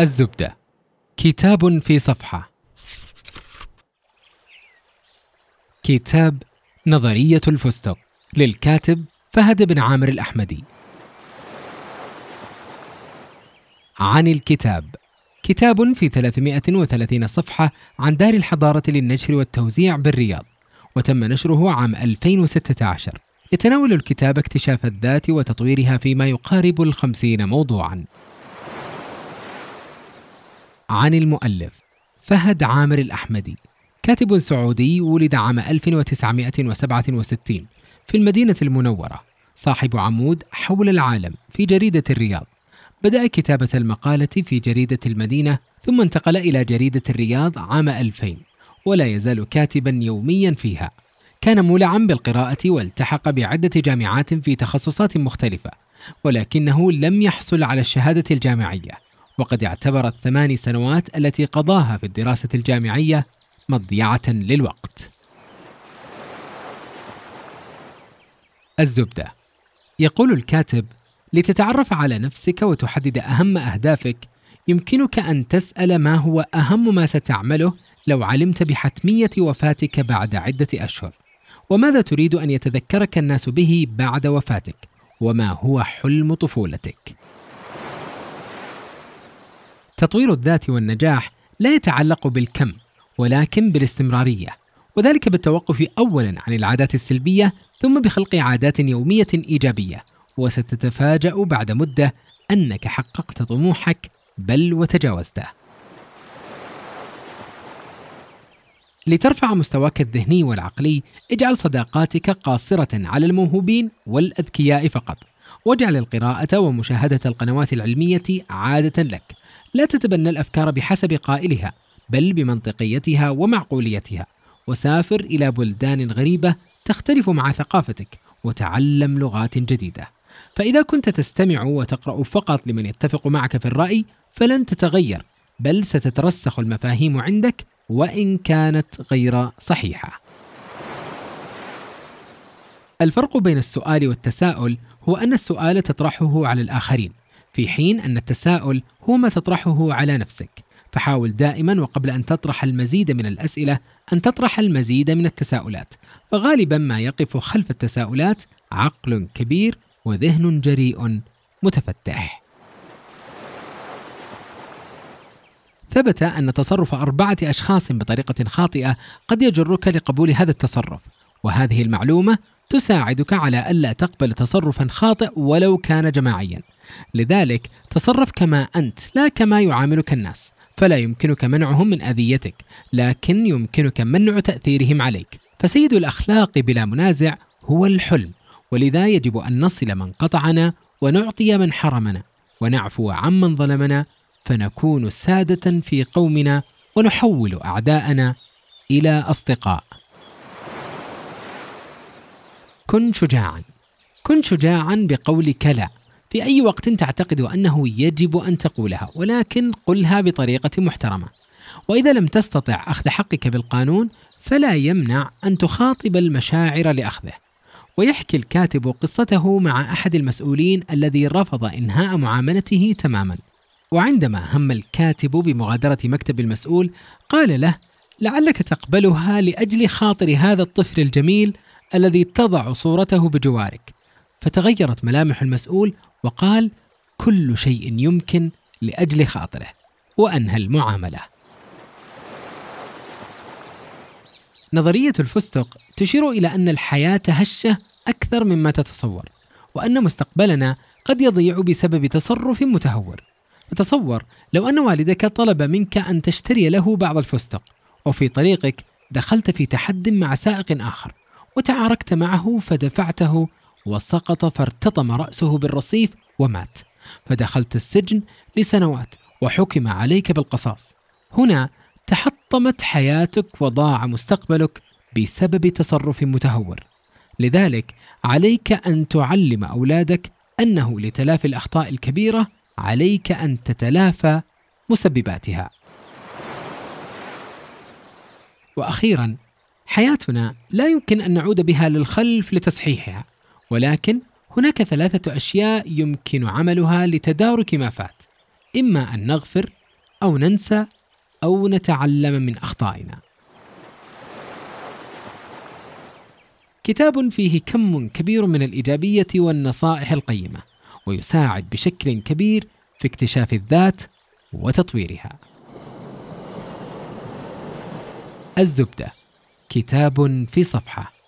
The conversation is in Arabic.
الزبدة. كتاب في صفحة. كتاب نظرية الفستق للكاتب فهد بن عامر الأحمدي. عن الكتاب. كتاب في 330 صفحة عن دار الحضارة للنشر والتوزيع بالرياض وتم نشره عام 2016 يتناول الكتاب اكتشاف الذات وتطويرها فيما يقارب الخمسين موضوعا. عن المؤلف فهد عامر الأحمدي كاتب سعودي ولد عام 1967 في المدينة المنورة صاحب عمود حول العالم في جريدة الرياض. بدأ كتابة المقالة في جريدة المدينة ثم انتقل إلى جريدة الرياض عام 2000 ولا يزال كاتبا يوميا فيها. كان مولعا بالقراءة والتحق بعدة جامعات في تخصصات مختلفة ولكنه لم يحصل على الشهادة الجامعية. وقد اعتبر الثمان سنوات التي قضاها في الدراسة الجامعية مضيعة للوقت. الزبدة يقول الكاتب: لتتعرف على نفسك وتحدد أهم أهدافك، يمكنك أن تسأل ما هو أهم ما ستعمله لو علمت بحتمية وفاتك بعد عدة أشهر. وماذا تريد أن يتذكرك الناس به بعد وفاتك؟ وما هو حلم طفولتك؟ تطوير الذات والنجاح لا يتعلق بالكم ولكن بالاستمرارية وذلك بالتوقف اولا عن العادات السلبية ثم بخلق عادات يومية إيجابية وستتفاجأ بعد مدة أنك حققت طموحك بل وتجاوزته. لترفع مستواك الذهني والعقلي اجعل صداقاتك قاصرة على الموهوبين والأذكياء فقط واجعل القراءة ومشاهدة القنوات العلمية عادة لك. لا تتبنى الأفكار بحسب قائلها بل بمنطقيتها ومعقوليتها. وسافر إلى بلدان غريبة تختلف مع ثقافتك وتعلم لغات جديدة. فإذا كنت تستمع وتقرأ فقط لمن يتفق معك في الرأي فلن تتغير بل ستترسخ المفاهيم عندك وإن كانت غير صحيحة. الفرق بين السؤال والتساؤل هو أن السؤال تطرحه على الآخرين. في حين أن التساؤل هو ما تطرحه على نفسك. فحاول دائما وقبل أن تطرح المزيد من الأسئلة أن تطرح المزيد من التساؤلات. فغالبا ما يقف خلف التساؤلات عقل كبير وذهن جريء متفتح. ثبت أن تصرف أربعة أشخاص بطريقة خاطئة قد يجرك لقبول هذا التصرف وهذه المعلومة تساعدك على ألا تقبل تصرفا خاطئ ولو كان جماعيا. لذلك تصرف كما أنت لا كما يعاملك الناس فلا يمكنك منعهم من أذيتك لكن يمكنك منع تأثيرهم عليك. فسيد الأخلاق بلا منازع هو الحلم ولذا يجب أن نصل من قطعنا ونعطي من حرمنا ونعفو عمن ظلمنا فنكون سادة في قومنا ونحول أعداءنا إلى أصدقاء. كن شجاعا. كن شجاعا بقولك لا. في أي وقت تعتقد أنه يجب أن تقولها ولكن قلها بطريقة محترمة. وإذا لم تستطع أخذ حقك بالقانون فلا يمنع أن تخاطب المشاعر لأخذه. ويحكي الكاتب قصته مع أحد المسؤولين الذي رفض إنهاء معاملته تماما. وعندما هم الكاتب بمغادرة مكتب المسؤول قال له لعلك تقبلها لأجل خاطر هذا الطفل الجميل الذي تضع صورته بجوارك فتغيرت ملامح المسؤول وقال كل شيء يمكن لأجل خاطره وأنهى المعاملة. نظرية الفستق تشير إلى أن الحياة هشة أكثر مما تتصور وأن مستقبلنا قد يضيع بسبب تصرف متهور. فتصور لو أن والدك طلب منك أن تشتري له بعض الفستق وفي طريقك دخلت في تحد مع سائق آخر وتعاركت معه فدفعته وسقط فارتطم رأسه بالرصيف ومات. فدخلت السجن لسنوات وحكم عليك بالقصاص. هنا تحطمت حياتك وضاع مستقبلك بسبب تصرف متهور. لذلك عليك أن تعلم أولادك أنه لتلافي الأخطاء الكبيرة عليك أن تتلافى مسبباتها. وأخيرا حياتنا لا يمكن أن نعود بها للخلف لتصحيحها. ولكن هناك ثلاثة أشياء يمكن عملها لتدارك ما فات إما أن نغفر أو ننسى أو نتعلم من أخطائنا. كتاب فيه كم كبير من الإيجابية والنصائح القيمة، ويساعد بشكل كبير في اكتشاف الذات وتطويرها. الزبدة كتاب في صفحة